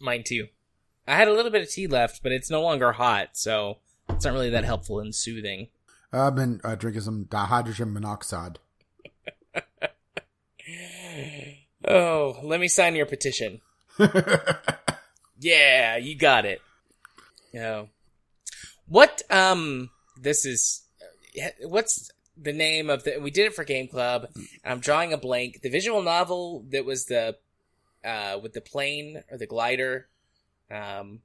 Mine too. I had a little bit of tea left, but it's no longer hot, so it's not really that helpful and soothing. I've been uh, drinking some dihydrogen monoxide. Oh, let me sign your petition. Yeah, you got it. Oh. What, um, this is, what's the name of the, we did it for Game Club. I'm drawing a blank. The visual novel that was the, uh, with the plane or the glider. Um,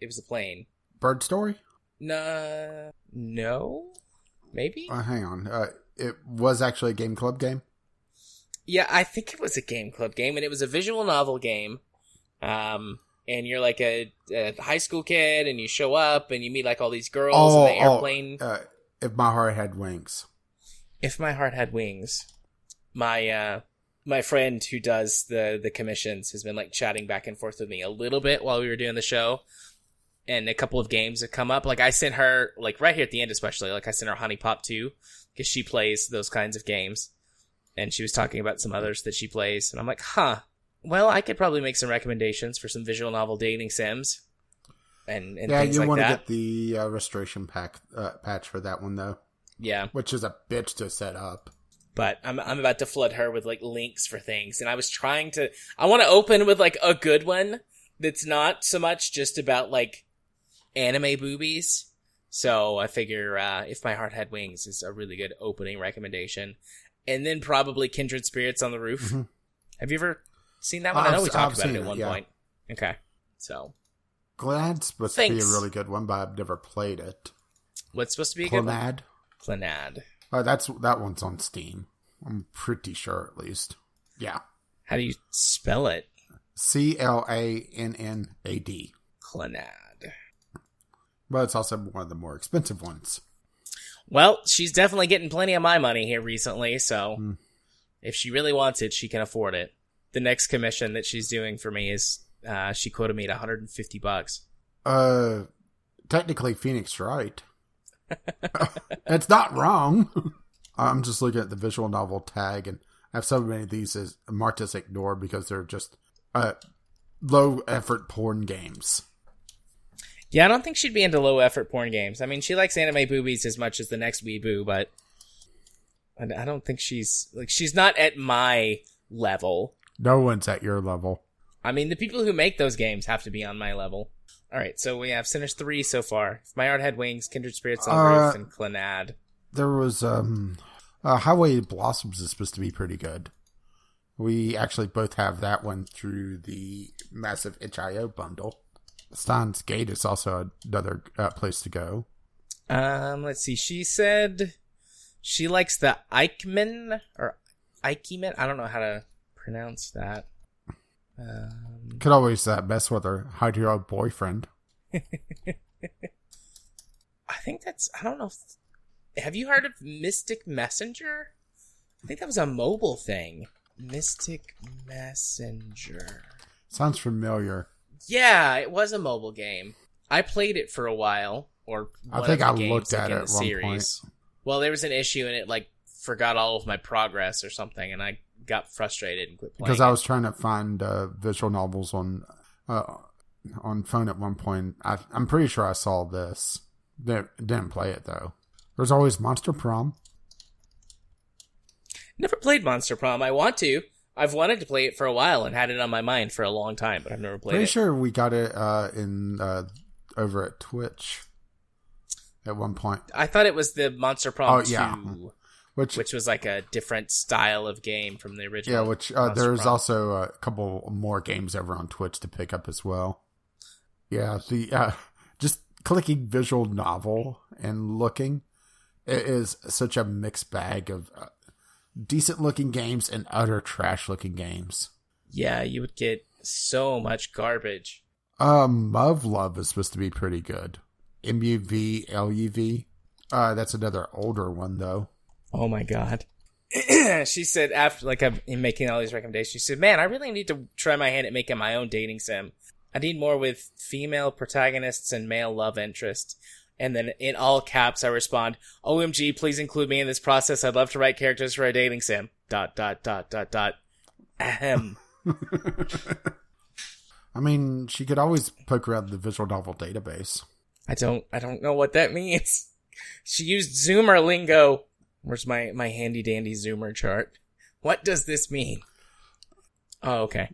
it was the plane. Bird story? No, no, maybe? Uh, hang on. Uh, it was actually a game club game. Yeah, I think it was a Game Club game and it was a visual novel game. Um, and you're like a, a high school kid and you show up and you meet like all these girls Oh, in the oh, airplane. Uh, if my heart had wings. if my heart had wings, my uh my friend who does the the commissions has been like chatting back and forth with me a little bit while we were doing the show. And a couple of games have come up. Like I sent her like right here at the end especially, like I sent her HuniePop 2 because she plays those kinds of games. And she was talking about some others that she plays and I'm like, "Huh. Well, I could probably make some recommendations for some visual novel dating sims." And, and yeah, you like want to get the uh, restoration pack uh, patch for that one though, yeah. which is a bitch to set up. But I'm I'm about to flood her with like links for things, and I was trying to. I want to open with like a good one that's not so much just about like anime boobies. So I figure uh, if my heart had wings is a really good opening recommendation, and then probably Kindred Spirits on the Roof. Mhm. Have you ever seen that one? I I've know we talked I've about it at it, one yeah. point. Okay, so Glad's supposed to be a really good one, but I've never played it. what's supposed to be a good one? Clonad. Oh, that's that one's on Steam. I'm pretty sure, at least. Yeah, How do you spell it? C L A N N A D. Clannad. But it's also one of the more expensive ones. Well, she's definitely getting plenty of my money here recently, so Hmm. if she really wants it, she can afford it. The next commission that she's doing for me is uh, she quoted me at 150 bucks. Uh, technically, Phoenix Wright. it's not wrong. I'm just looking at the visual novel tag, and I have so many of these as marked as ignore because they're just uh, low effort porn games. Yeah, I don't think she'd be into low effort porn games. I mean, she likes anime boobies as much as the next weeboo, but I don't think she's like she's not at my level. No one's at your level. I mean, the people who make those games have to be on my level. All right, so we have finished three so far. If My Heart Had Wings, Kindred Spirits on Uh, Roof, and Clannad. There was um, uh, Highway Blossoms is supposed to be pretty good. We actually both have that one through the massive itch.io bundle. Steins;Gate is also another uh, place to go. Um, let's see. She said she likes the Eichmann or Eichmann. I don't know how to pronounce that. Um, Could always uh, mess with her Hatoful Boyfriend. I think that's. I don't know. If, have you heard of Mystic Messenger? I think that was a mobile thing. Mystic Messenger. Sounds familiar. Yeah, it was a mobile game. I played it for a while, or I think I games, looked like, at in it at one series. Well, there was an issue and it like forgot all of my progress or something, and I got frustrated and quit playing. Because I was trying to find uh, visual novels on uh, on phone at one point. I, I'm pretty sure I saw this. Didn't, didn't play it though. There's always Monster Prom. never played Monster Prom. I want to. I've wanted to play it for a while and had it on my mind for a long time, but I've never played it. Pretty it. sure we got it uh, in uh, over at Twitch at one point. I thought it was the Monster Prom Oh, yeah. 2, Which, which was like a different style of game from the original. yeah, which uh, there's also a couple more games over on Twitch to pick up as well. Yeah, the uh, just clicking visual novel and looking it is such a mixed bag of uh, decent looking games and utter trash looking games. Yeah, you would get so much garbage. Um, Muv-Luv is supposed to be pretty good. M U V L U V. Uh, that's another older one though. Oh my god. she said after like I'm in making all these recommendations, she said, "Man, I really need to try my hand at making my own dating sim. I need more with female protagonists and male love interest." And then in all caps, I respond, "OMG, please include me in this process. I'd love to write characters for a dating sim." Dot dot dot dot dot. Ahem. I mean, she could always poke around the visual novel database. I don't I don't know what that means. She used Zoomer lingo. Where's my my handy dandy Zoomer chart? What does this mean? Oh, okay.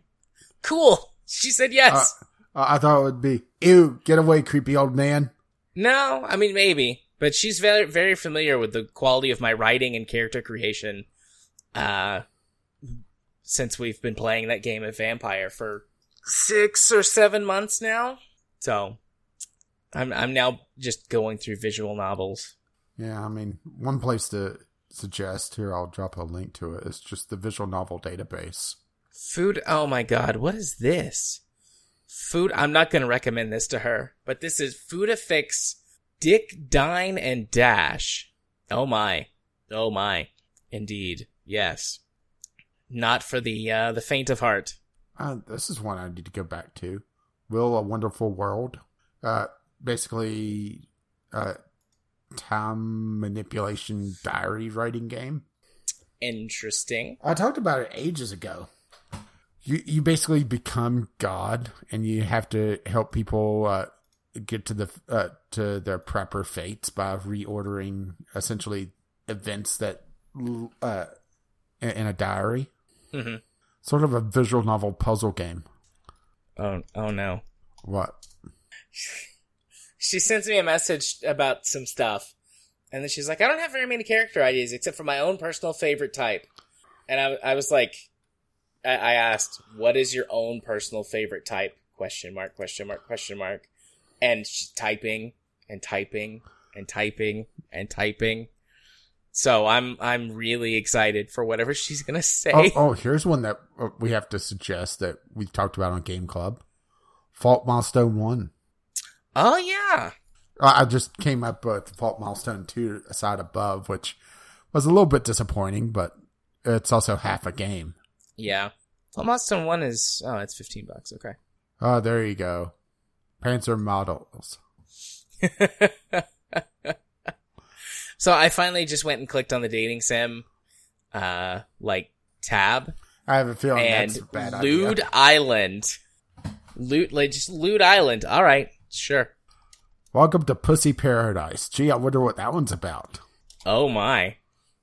Cool. She said yes. Uh, I thought it would be, ew, get away, creepy old man. no, I mean maybe, but she's very very familiar with the quality of my writing and character creation. Uh, since we've been playing that game of Vampire for six or seven months now, so I'm I'm now just going through visual novels. Yeah, I mean, one place to suggest here, I'll drop a link to it, is just the visual novel database. Food. Oh my god, what is this? Food. I'm not going to recommend this to her, but this is Foodafix Dick, Dine, and Dash. Oh my. Oh my. Indeed. Yes. Not for the uh, the faint of heart. Uh, this is one I need to go back to. Will a Wonderful World. Uh, basically, uh, time manipulation diary writing game. Interesting. I talked about it ages ago. You you basically become God, and you have to help people uh, get to the uh, to their proper fates by reordering essentially events that uh, in in a diary. Mm-hmm. Sort of a visual novel puzzle game. Oh oh no. What? She sends me a message about some stuff, and then she's like, "I don't have very many character ideas except for my own personal favorite type." And I, I was like, I, I asked, "What is your own personal favorite type?" Question mark? Question mark? Question mark? And she's typing and typing and typing and typing. So I'm I'm really excited for whatever she's gonna say. Oh, oh, here's one that uh, we have to suggest that we've talked about on Game Club. Fault Milestone One. Oh yeah, I just came up with Fault Milestone Two aside above, which was a little bit disappointing, but it's also half a game. yeah. Well, Milestone One is oh, it's fifteen bucks. Okay. Oh, there you go. Panzer models. So I finally just went and clicked on the dating sim, uh, like tab I have a feeling and that's a bad Lude idea. Island. Loot, like just Lude Island. All right, sure. Welcome to Pussy Paradise. Gee, I wonder what that one's about. Oh my,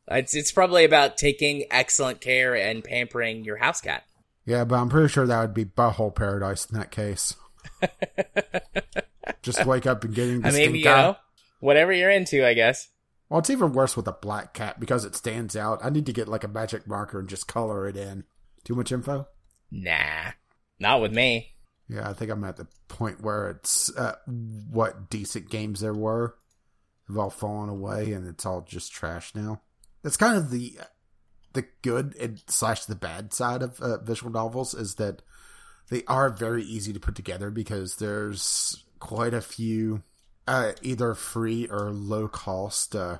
it's it's probably about taking excellent care and pampering your house cat. Yeah, but I'm pretty sure that would be Butthole Paradise in that case. Just wake up and get into I mean, you know, whatever you're into, I guess. Well, it's even worse with a black cat because it stands out. I need to get like a magic marker and just color it in. Too much info? Nah, not with me. Yeah, I think I'm at the point where it's uh, what decent games there were have all fallen away, and it's all just trash now. That's kind of the the good and slash the bad side of uh, visual novels is that they are very easy to put together because there's quite a few uh, either free or low cost uh,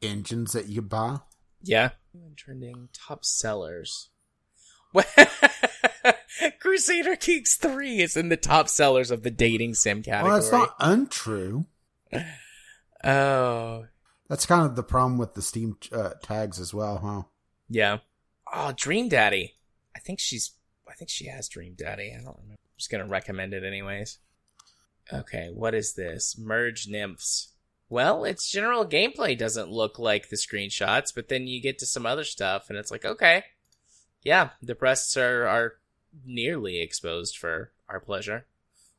engines that you buy. Yeah. Trending top sellers. Crusader Kings 3 is in the top sellers of the dating sim category. Well, that's not untrue. Oh, That's kind of the problem with the Steam uh, tags as well, huh? yeah. Oh, Dream Daddy. I think she's. I think she has Dream Daddy. I don't remember. I'm just gonna recommend it anyways. Okay, what is this? Merge nymphs. Well, its general gameplay doesn't look like the screenshots, but then you get to some other stuff, and it's like, okay, yeah, the breasts are are nearly exposed for our pleasure.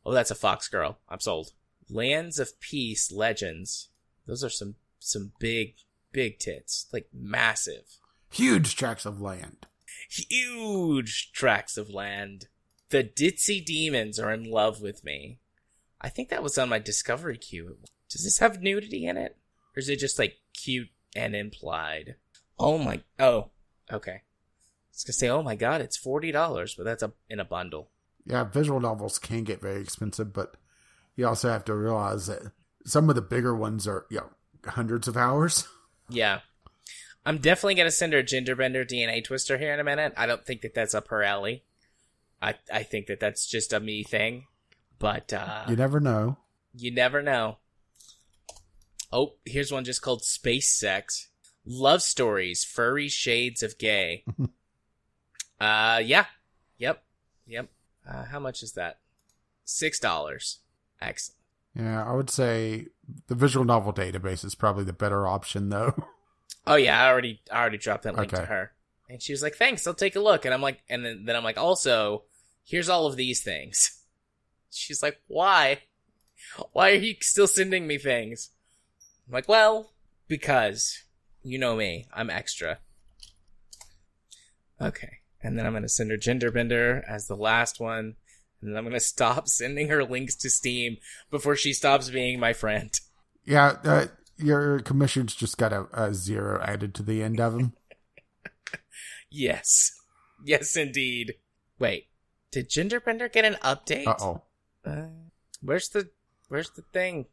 Oh, that's a fox girl. I'm sold. Lands of Peace Legends. Those are some some big big tits, like massive, Huge tracts of land. huge tracts of land. The ditzy demons are in love with me. I think that was on my discovery queue. Does this have nudity in it, or is it just like cute and implied? Oh my! Oh, okay. Was gonna say, oh my god, it's forty dollars, but that's a in a bundle. Yeah, visual novels can get very expensive, but you also have to realize that some of the bigger ones are, you know, hundreds of hours. Yeah. I'm definitely going to send her a genderbender DNA twister here in a minute. I don't think that that's up her alley. I, I think that that's just a me thing. But uh, You never know. you never know. Oh, here's one just called Space Sex. Love stories, furry shades of gay. uh, yeah. Yep. Yep. Uh, how much is that? Six dollars. Excellent. Yeah, I would say the visual novel database is probably the better option, though. Oh yeah, I already I already dropped that link to her, and she was like, "Thanks, I'll take a look." And I'm like, and then, then I'm like, also, here's all of these things. She's like, "Why? Why are you still sending me things?" I'm like, "Well, because you know me, I'm extra." Okay, and then I'm gonna send her Genderbender as the last one, and then I'm gonna stop sending her links to Steam before she stops being my friend. yeah, uh, your commissions just got a, a zero added to the end of them. Yes. Yes, indeed. Wait, did Genderbender get an update? Uh oh. Uh, where's the Where's the thing?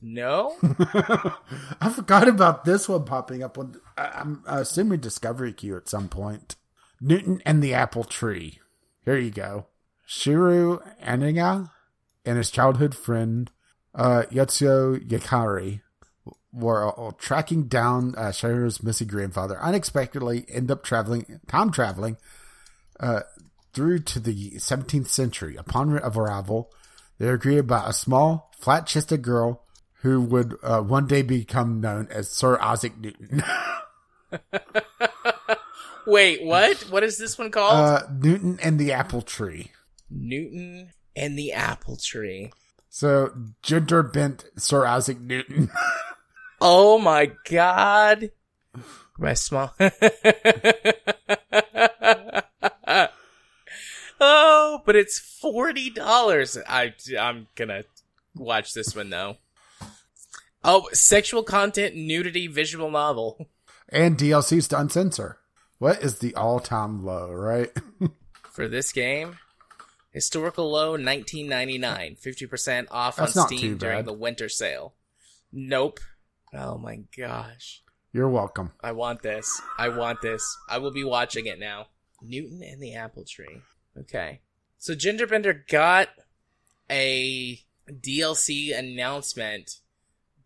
No. I forgot about this one popping up on. I'm assuming Discovery Queue at some point. Newton and the Apple Tree. Here you go. Shiru Aniga and his childhood friend uh, Yatsuo Yakari were uh, tracking down uh, Shiru's missing grandfather. Unexpectedly, end up traveling, time traveling, uh, through to the 17th century. Upon arrival, they are greeted by a small, flat-chested girl who would uh, one day become known as Sir Isaac Newton. Wait, what? What is this one called? uh, Newton and the Apple Tree. Newton and the Apple Tree. So, gender bent Sir Isaac Newton. Oh my god. My small. oh, but it's forty dollars. I I'm gonna watch this one though. Oh, sexual content, nudity, visual novel and DLCs to uncensor. What is the all time low, right? for this game. Historical low, 1999, 50% off That's on Steam during the winter sale. Nope. Oh my gosh. You're welcome. I want this. I want this. I will be watching it now. Newton and the Apple Tree. Okay. So Genderbender got a DLC announcement,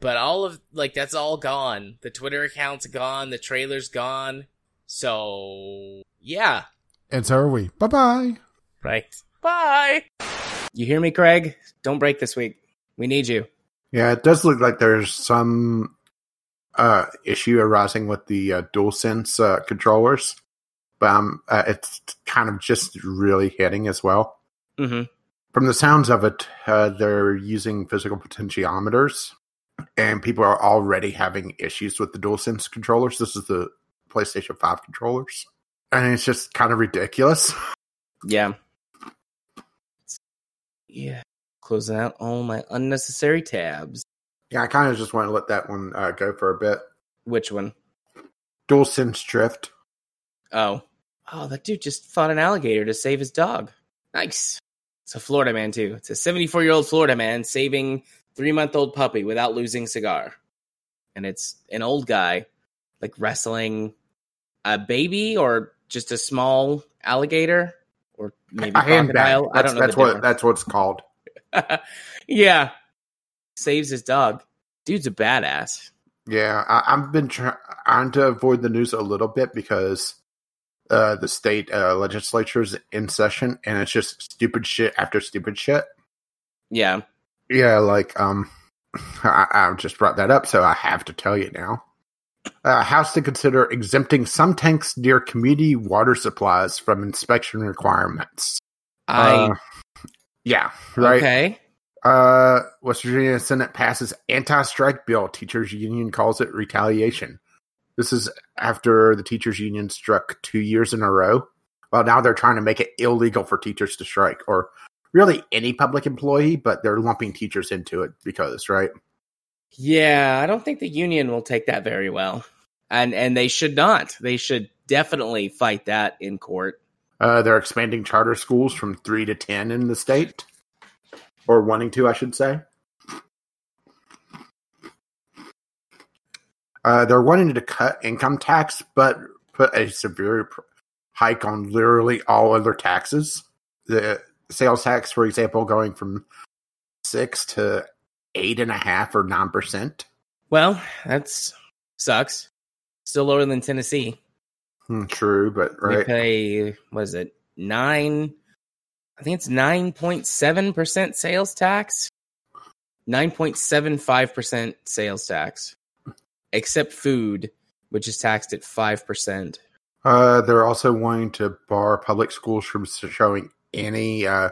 but all of like that's all gone. The Twitter account's gone, the trailer's gone. So yeah. And so are we. Bye bye. Right. Bye. You hear me, Craig? Don't break this week. We need you. Yeah, it does look like there's some uh, issue arising with the uh, DualSense uh, controllers, but um, uh, it's kind of just really hitting as well. Mm-hmm. From the sounds of it, uh, they're using physical potentiometers, and people are already having issues with the DualSense controllers. This is the PlayStation 5 controllers, and it's just kind of ridiculous. Yeah. Yeah. Closing out all my unnecessary tabs. Yeah, I kind of just want to let that one uh, go for a bit. Which one? DualSense Drift. Oh. Oh, that dude just fought an alligator to save his dog. Nice. It's a Florida man, too. It's a 74 year old Florida man saving three month old puppy without losing cigar. And it's an old guy, like wrestling a baby or just a small alligator or maybe a crocodile. I That's, don't know. that's what difference. that's what's called. yeah. Saves his dog. Dude's a badass. Yeah, I, I've been try- trying to avoid the news a little bit because uh, the state uh, legislature is in session, and it's just stupid shit after stupid shit. Yeah. Yeah, like um, I, I just brought that up, so I have to tell you now. Uh, House to consider exempting some tanks near community water supplies from inspection requirements. I Uh, yeah, right. okay. Uh, West Virginia Senate passes anti-strike bill. Teachers union calls it retaliation. This is after the teachers union struck two years in a row. Well, now they're trying to make it illegal for teachers to strike, or really any public employee, but they're lumping teachers into it because, right? Yeah, I don't think the union will take that very well. And and they should not. They should definitely fight that in court. Uh, they're expanding charter schools from three to ten in the state, or wanting to, I should say. Uh, they're wanting to cut income tax, but put a severe hike on literally all other taxes. The sales tax, for example, going from six to eight and a half or nine percent. Well, that's sucks. Still lower than Tennessee. Hmm, true, but We pay what is it? Nine I think it's 9.7% sales tax. 9.75% sales tax. Except food, which is taxed at 5%. Uh, they're also wanting to bar public schools from showing any uh,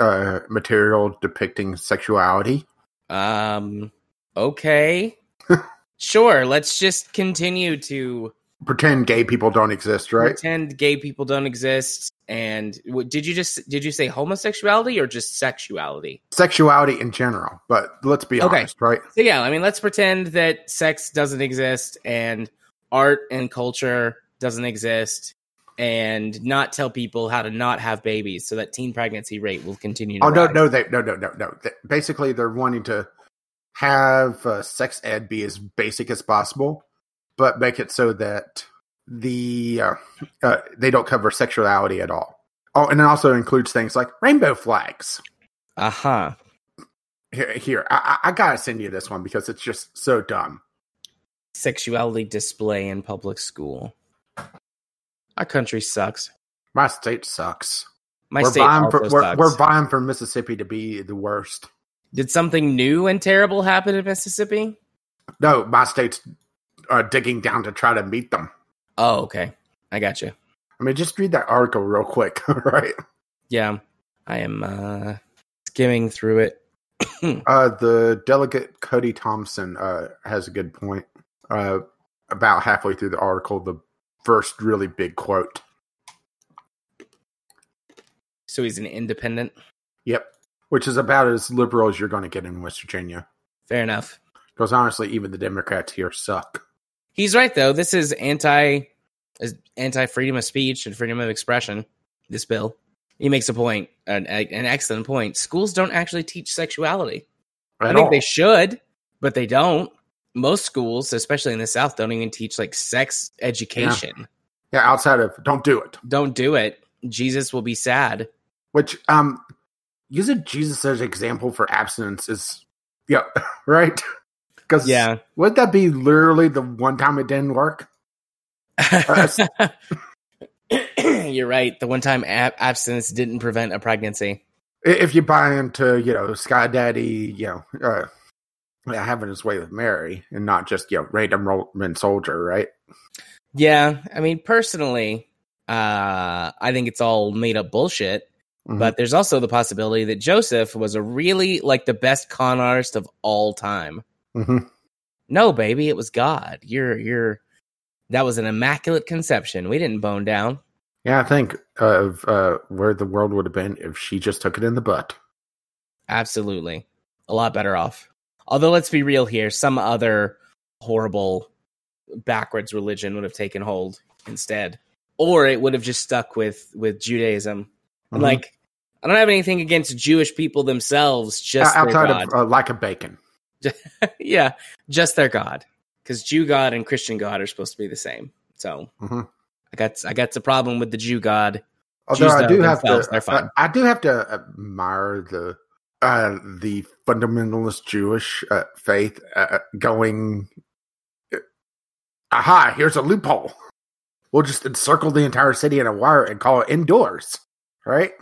uh, material depicting sexuality. Um okay. sure, let's just continue to Pretend gay people don't exist, right? pretend gay people don't exist and what, did you just did you say homosexuality or just sexuality? Sexuality in general, but let's be Okay. honest, right? So yeah, I mean, let's pretend that sex doesn't exist and art and culture doesn't exist, and not tell people how to not have babies, so that teen pregnancy rate will continue. To Oh no, rise. no, they no, no, no, no. Basically, they're wanting to have uh, sex ed be as basic as possible, but make it so that the uh, uh, they don't cover sexuality at all. Oh, and it also includes things like rainbow flags. Uh huh. Here, here I, I I gotta send you this one because it's just so dumb. Sexuality display in public school. Our country sucks. My state sucks. My we're state vying also for we're, we're vying for Mississippi to be the worst. Did something new and terrible happen in Mississippi? No, my state's uh, digging down to try to meet them. Oh, okay. I got you. I mean, just read that article real quick, right? Yeah, I am uh skimming through it. Uh, the delegate Cody Thompson uh, has a good point. Uh, about halfway through the article, the first really big quote. so he's an independent. Yep, which is about as liberal as you're going to get in West Virginia. Fair enough. Because honestly, even the Democrats here suck. He's right though. This is anti is anti freedom of speech and freedom of expression. This bill. He makes a point, an, an excellent point. Schools don't actually teach sexuality. I think all. they should, but they don't. Most schools, especially in the South, don't even teach like sex education. yeah, outside of don't do it. Don't do it. Jesus will be sad. Which um, using Jesus as an example for abstinence is, yeah, right. Because Yeah. would that be literally the one time it didn't work? You're right. The one time ab- abstinence didn't prevent a pregnancy. If you buy into, you know, Sky Daddy, you know, uh, yeah, having his way with Mary and not just, you know, random Roman soldier, right? Yeah, I mean, personally, uh, I think it's all made up bullshit. Mhm. But there's also the possibility that Joseph was a really like the best con artist of all time. Mm-hmm. No, baby, it was God. You're you're that was an immaculate conception. We didn't bone down. Yeah, I think of uh, where the world would have been if she just took it in the butt. Absolutely. A lot better off. Although let's be real here, some other horrible backwards religion would have taken hold instead. Or it would have just stuck with with Judaism. And Mhm. like I don't have anything against Jewish people themselves, just O- their outside God. of uh, like a bacon. yeah, just their God. Because Jew God and Christian God are supposed to be the same. So Mhm. I got I got the problem with the Jew God. Although Jews I do have to, themselves, they're fine. uh, I do have to admire the uh, the fundamentalist Jewish uh, faith uh, going. uh, Aha! Here's a loophole. We'll just encircle the entire city in a wire and call it indoors, right?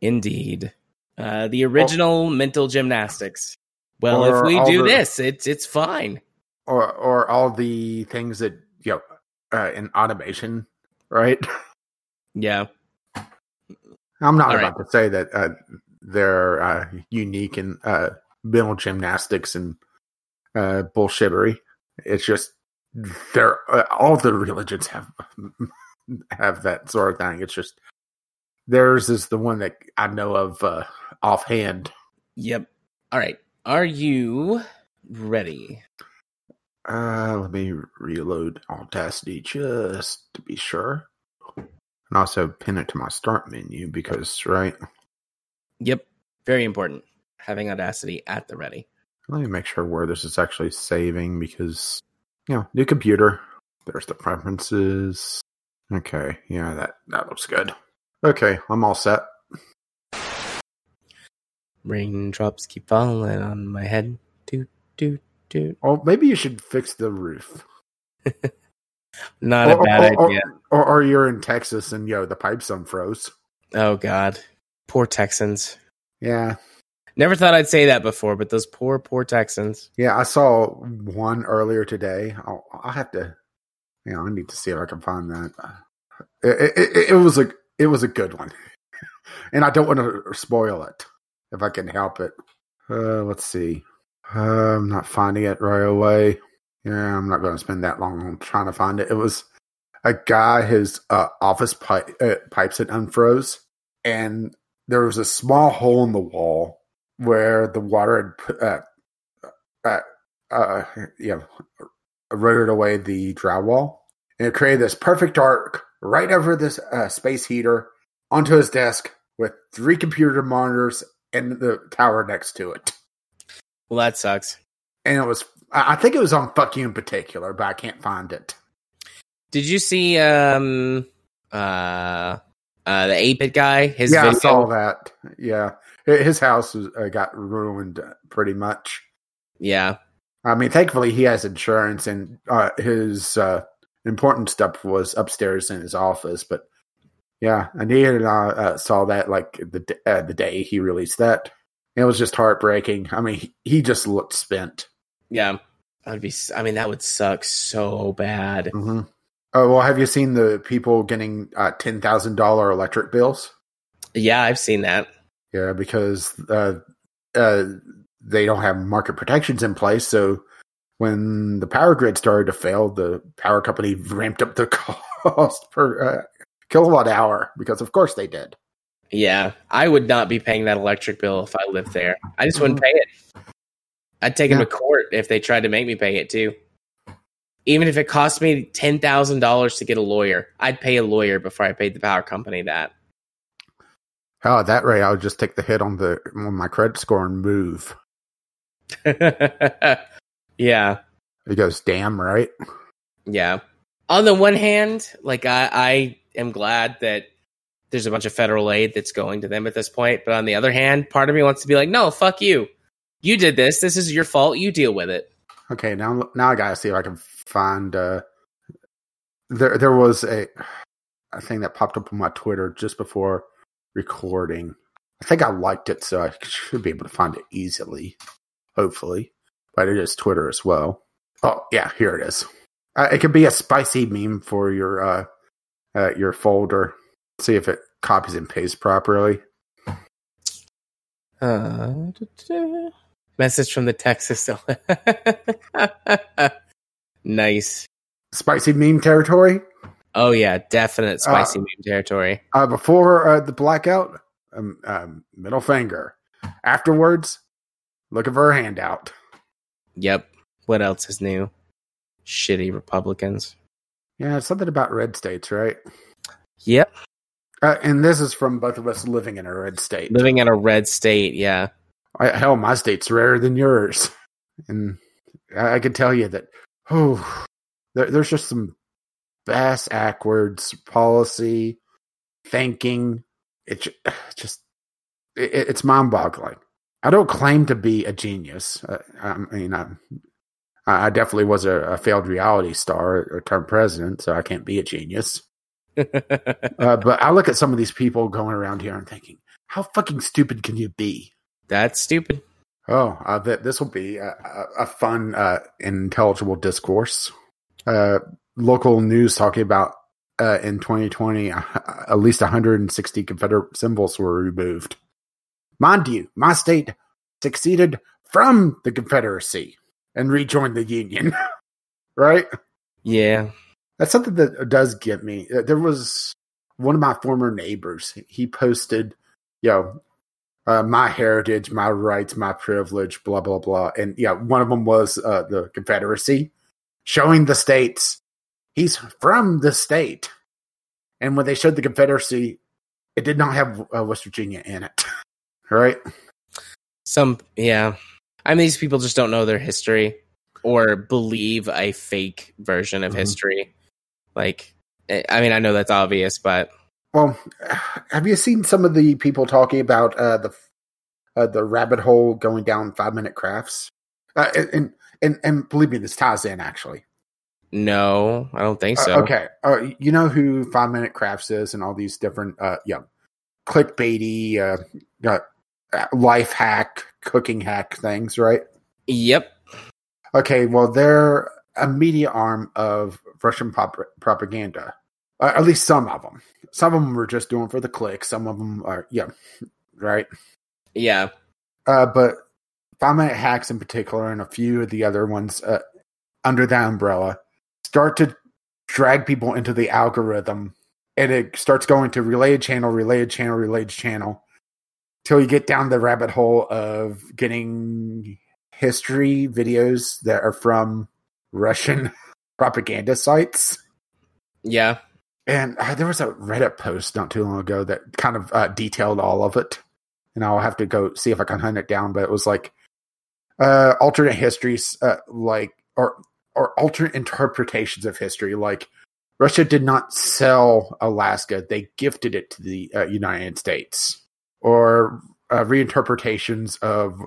Indeed. Uh, the original mental gymnastics. Well, if we do the- this, it's it's fine. Or or all the things that you know uh, in automation, right? Yeah. I'm not All about to say that they're uh, unique in uh, mental gymnastics and uh, bullshittery. It's just they're uh, all the religions have have that sort of thing. It's just theirs is the one that I know of uh, offhand. Yep. All right. Are you ready? Uh, let me reload Audacity just to be sure, and also pin it to my start menu because right. Yep. Very important. Having Audacity at the ready. Let me make sure where this is actually saving because, you know, new computer. There's the preferences. Okay, yeah, that that looks good. Okay, I'm all set. Raindrops keep falling on my head. Toot, toot, toot. Well, maybe you should fix the roof. Not a Or- bad or- or- idea. Or, or you're in Texas and yo, the pipes unfroze. Oh, God. Poor Texans. Yeah, Never thought I'd say that before, but those poor, poor Texans. yeah. I saw one earlier today. I'll, I'll have to. Yeah, I need to see if I can find that. It, it, it, it was a it was a good one, and I don't want to spoil it if I can help it. Uh, let's see. Uh, I'm not finding it right away. Yeah, I'm not going to spend that long on trying to find it. It was a guy. His uh, office pipe, uh, pipes had unfroze, and there was a small hole in the wall where the water had uh, uh, uh, yeah, eroded away the drywall, and it created this perfect arc right over this uh, space heater onto his desk with three computer monitors and the tower next to it. Well, that sucks. And it was, I I think it was on Fuck You in particular, but I can't find it. Did you see um uh uh the 8 bit guy? His yeah, video? I saw that. Yeah, his house was, uh, got ruined uh, pretty much. Yeah. I mean, thankfully he has insurance, and uh, his uh, important stuff was upstairs in his office. But yeah, Anita and I uh, saw that like the uh, the day he released that. It was just heartbreaking. I mean, he, he just looked spent. Yeah. That'd be I mean that would suck so bad. hmm Oh well, have you seen the people getting uh, ten thousand dollar electric bills? Yeah, I've seen that. Yeah, because uh, uh, they don't have market protections in place. So when the power grid started to fail, the power company ramped up the cost per uh, kilowatt hour because, of course, they did. Yeah. I would not be paying that electric bill if I lived there. I just wouldn't Mhm. pay it. I'd take them to court if they tried to make me pay it too. Even if it cost me ten thousand dollars to get a lawyer, I'd pay a lawyer before I paid the power company that. Oh, at that rate, I would just take the hit on the on my credit score and move. yeah, He goes, "Damn right." yeah. On the one hand, like I, I am glad that there's a bunch of federal aid that's going to them at this point. But on the other hand, part of me wants to be like, no, fuck you. You did this. This is your fault. You deal with it. Okay, now now I gotta see if I can find. uh There, there was a a thing that popped up on my Twitter just before recording. I think I liked it, so I should be able to find it easily. Hopefully, but it is Twitter as well. Oh yeah, here it is. Uh, it could be a spicy meme for your uh, uh your folder. See if it copies and pastes properly. Uh, message from the Texas. nice. Spicy meme territory. Oh yeah, definite spicy meme territory. Uh, before uh, the blackout, um, um, middle finger. Afterwards, looking for a handout. Yep. What else is new? Shitty Republicans. Yeah, something about red states, right? Yep. Uh, and this is from both of us living in a red state. Living in a red state. Yeah. I, hell, my state's rarer than yours, and I, I can tell you that. Oh, there, there's just some bass backwards policy thinking. It ju- just it, it's mind boggling. I don't claim to be a genius. Uh, I mean, I, I definitely was a, a failed reality star or term president, so I can't be a genius. Uh, but I look at some of these people going around here and thinking, how fucking stupid can you be? That's stupid. Oh, uh, th- this will be a, a, fun, uh, intelligible discourse. Uh, local news talking about uh, in 2020, uh, at least 160 Confederate symbols were removed. Mind you, my state succeeded from the Confederacy and rejoined the Union. right? Yeah. That's something that does get me. There was one of my former neighbors. He posted, you know, uh, my heritage, my rights, my privilege, blah blah blah, and yeah, one of them was uh, the Confederacy, showing the states he's from the state. And when they showed the Confederacy, it did not have uh, West Virginia in it. right? Some, yeah. I mean, these people just don't know their history or believe a fake version of Mhm. history. Like, I mean, I know that's obvious, but Well, have you seen some of the people talking about uh, the uh, the rabbit hole going down five minute crafts? Uh, and and and believe me, this ties in actually. no, I don't think Uh, so. okay, uh, you know who Five Minute Crafts is, and all these different uh, yeah clickbaity uh, uh, life hack, cooking hack things, right? Yep. Okay, well, they're a media arm of Russian pop- propaganda. Uh, at least some of them. Some of them were just doing for the click. Some of them are, yeah, right. Yeah. Uh, but five minute hacks in particular, and a few of the other ones uh, under that umbrella, start to drag people into the algorithm, and it starts going to related channel, related channel, related channel, till you get down the rabbit hole of getting history videos that are from Russian propaganda sites. Yeah. And uh, there was a Reddit post not too long ago that kind of uh, detailed all of it. And I'll have to go see if I can hunt it down. But it was like uh, alternate histories, uh, like or or alternate interpretations of history. Like Russia did not sell Alaska; they gifted it to the uh, United States. Or uh, reinterpretations of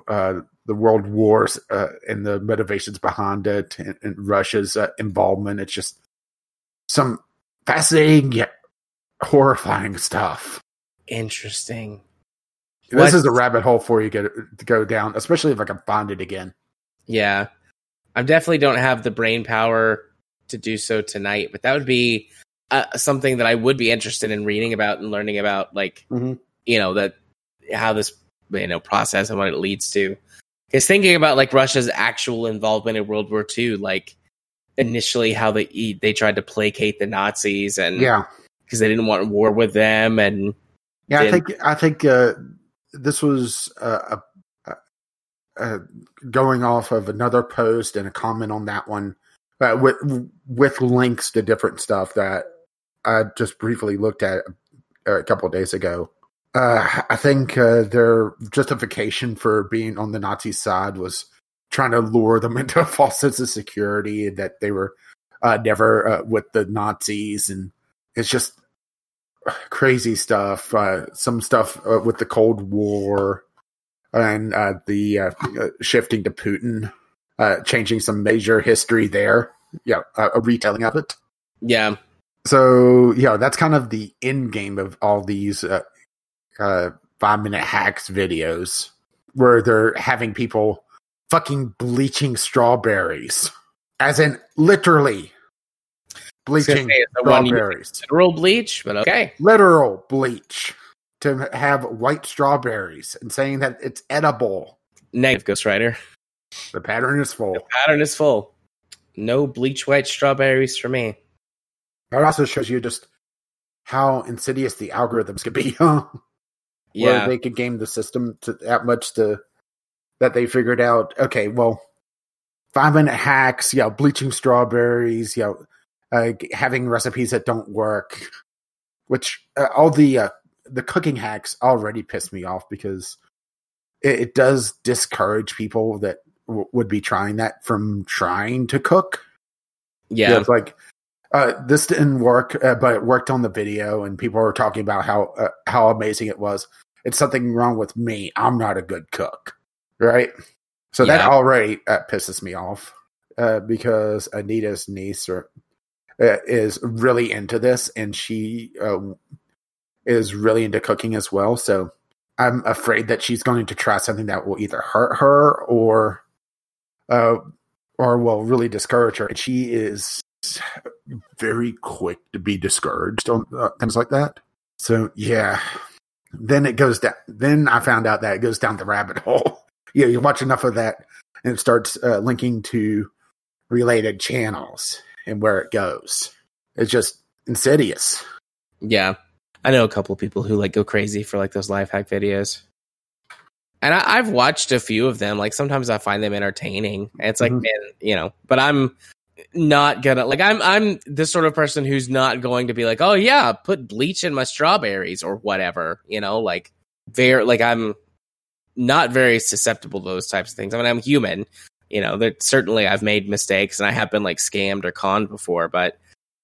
the world wars and the motivations behind it, and, and Russia's involvement. It's just some fascinating yet horrifying stuff. Interesting. This What- is a rabbit hole for you to to go down, especially if I can find it again. Yeah. I definitely don't have the brain power to do so tonight, but that would be uh, something that I would be interested in reading about and learning about, like, Mhm. you know, that how this, you know, process and what it leads to. Because thinking about like Russia's actual involvement in World War II, like initially how they they tried to placate the Nazis and Yeah, because they didn't want war with them and yeah. I think I think uh, this was uh, a, uh, going off of another post and a comment on that one uh, with with links to different stuff that I just briefly looked at a couple of days ago. Uh, I think uh, their justification for being on the Nazi side was trying to lure them into a false sense of security that they were uh, never uh, with the Nazis, and it's just crazy stuff. Uh, some stuff uh, with the Cold War and uh, the uh, uh, shifting to Putin, uh, changing some major history there. Yeah, a retelling of it. yeah, So yeah, that's kind of the end game of all these uh, uh, five minute hacks videos where they're having people fucking bleaching strawberries, as in literally I was gonna bleaching say, strawberries, literal bleach, but okay. literal bleach to have white strawberries and saying that it's edible. Negative Ghost Rider. The pattern is full. The pattern is full. No bleach white strawberries for me. That also shows you just how insidious the algorithms could be. Huh? Yeah. where they could game the system to that much to that they figured out. Okay, well, five minute hacks, you know, bleaching strawberries, you know, uh, having recipes that don't work, which uh, all the uh, the cooking hacks already piss me off because it, it does discourage people that w- would be trying that from trying to cook. yeah. it's like uh, this didn't work, uh, but it worked on the video, and people were talking about how uh, how amazing it was. It's something wrong with me. I'm not a good cook, right? So that Yeah. already uh, pisses me off uh, because Anita's niece or, uh, is really into this, and she uh, is really into cooking as well. So I'm afraid that she's going to try something that will either hurt her or uh, or will really discourage her. And she is very quick to be discouraged on uh, things like that. So yeah, then it goes down. Then I found out that it goes down the rabbit hole. Yeah, you watch enough of that, and it starts uh, linking to related channels and where it goes. It's just insidious. Yeah. I know a couple of people who like go crazy for like those life hack videos. And I, I've watched a few of them. Like sometimes I find them entertaining. It's like, Mhm. man, you know, but I'm not gonna like I'm I'm the sort of person who's not going to be like, oh yeah, put bleach in my strawberries or whatever, you know, like very like I'm not very susceptible to those types of things. I mean, I'm human, you know, that certainly I've made mistakes and I have been like scammed or conned before, but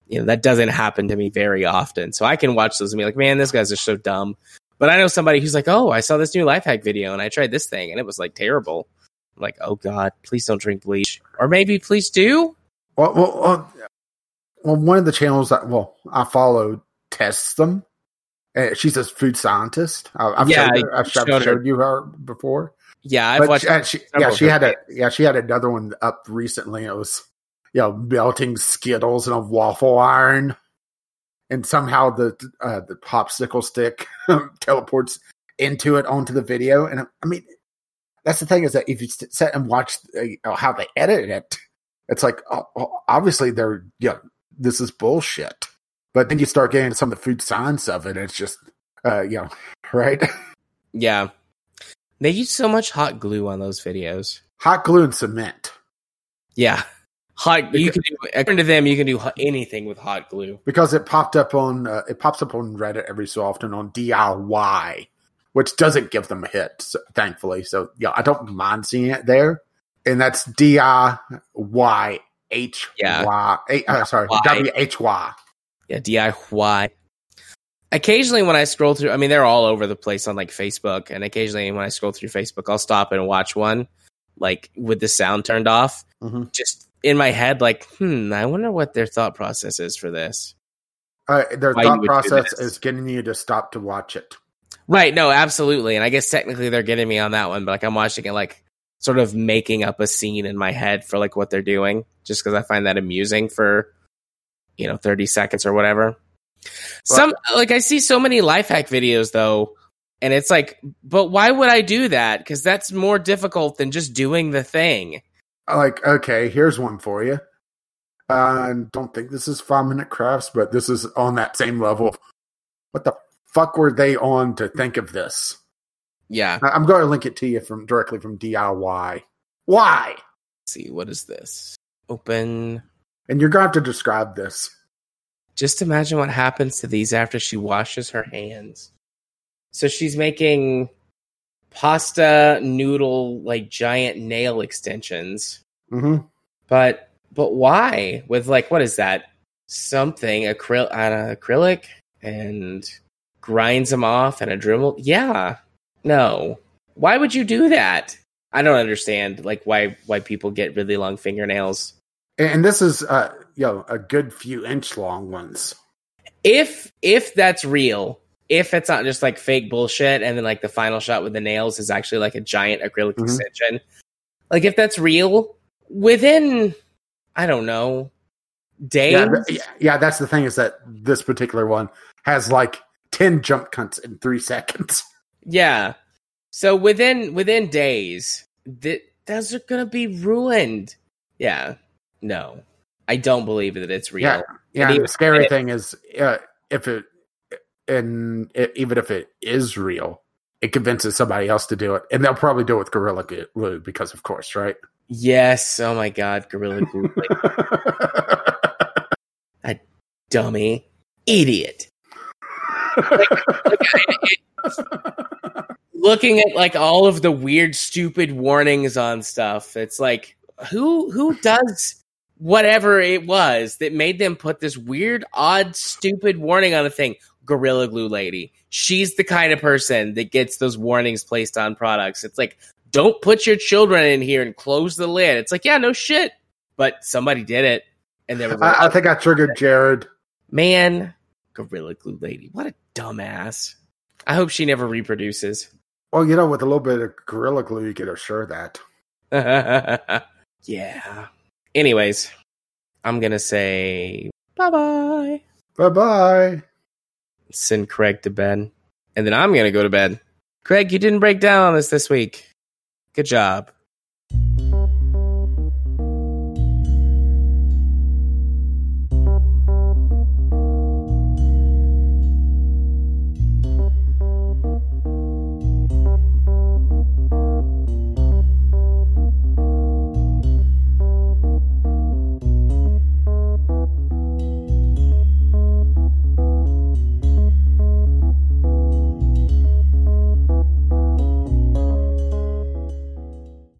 you know, that doesn't happen to me very often. So I can watch those and be like, man, these guys are so dumb. But I know somebody who's like, oh, I saw this new life hack video and I tried this thing and it was like terrible. I'm like, oh God, please don't drink bleach. Or maybe please do. Well, well, well, well, one of the channels that well I followed tests them, she's a food scientist. I've Yeah, showed, her, I've showed showed, her. you her before. Yeah, I've But watched. she, uh, she- yeah, she had a yeah, she had another one up recently. It was you know melting Skittles in a waffle iron, and somehow the uh, the popsicle stick teleports into it onto the video. And I mean, that's the thing is that if you sit and watch uh, how they edit it, it's like oh, oh, obviously they're yeah, this is bullshit. But then you start getting some of the food science of it, and it's just uh, you know, right? Yeah, they use so much hot glue on those videos. Hot glue and cement. Yeah, hot. You can do according to them. You can do anything with hot glue. because it popped up on uh, it pops up on Reddit every so often on DIY, which doesn't give them a hit, so, thankfully. So yeah, I don't mind seeing it there, and that's D I Y H Y. A- uh, Sorry. W H Y. Yeah, DIY. Occasionally, when I scroll through, I mean, they're all over the place on like Facebook, and occasionally when I scroll through Facebook, I'll stop and watch one, like with the sound turned off. Mhm. Just in my head, like, hmm, I wonder what their thought process is for this. Uh, their Why thought process is getting you to stop to watch it. Right? No, absolutely. And I guess technically they're getting me on that one, but like I'm watching it, like sort of making up a scene in my head for like what they're doing, just because I find that amusing for you know 30 seconds or whatever. Some like I see so many life hack videos though, and it's like, but why would I do that? Because that's more difficult than just doing the thing. Like, okay, here's one for you. I don't think this is five minute crafts, but this is on that same level. What the fuck were they on to think of this? Yeah. I'm going to link it to you from directly from DIY. Why? Let's see what is this? Open. And you're going to have to describe this. Just imagine what happens to these after she washes her hands. So she's making pasta noodle like giant nail extensions. hmm But but why? With like what is that? Something acryl uh, acrylic and grinds them off and a Dremel. Yeah. No. Why would you do that? I don't understand like why why people get really long fingernails. And this is, uh, you know, a good few inch long ones. if if that's real if it's not just like fake bullshit and then like the final shot with the nails is actually like a giant acrylic Mhm. extension like if that's real within i don't know days Yeah, th- yeah, that's the thing is that this particular one has like 10 jump cuts in three seconds. yeah so within within days th- those are gonna be ruined yeah no i don't believe that it's real Yeah. Yeah. And and even- the scary thing is, uh, if it, and it, even if it is real, it convinces somebody else to do it. And they'll probably do it with Gorilla Glue because, of course, right? yes oh my god gorilla glue like, dummy idiot looking at like all of the weird stupid warnings on stuff it's like who who does whatever it was that made them put this weird odd stupid warning on a thing. Gorilla glue lady. She's the kind of person that gets those warnings placed on products. It's like don't put your children in here and close the lid. It's like yeah no shit. But somebody did it. And there was a I, I think I triggered Jared. man gorilla glue lady. What a dumbass. I hope she never reproduces. Well, you know, with a little bit of Gorilla Glue, you can assure that. yeah. Anyways, I'm gonna say bye bye. Bye bye. Send Craig to bed, and then I'm gonna go to bed. Craig, you didn't break down on us this week. Good job.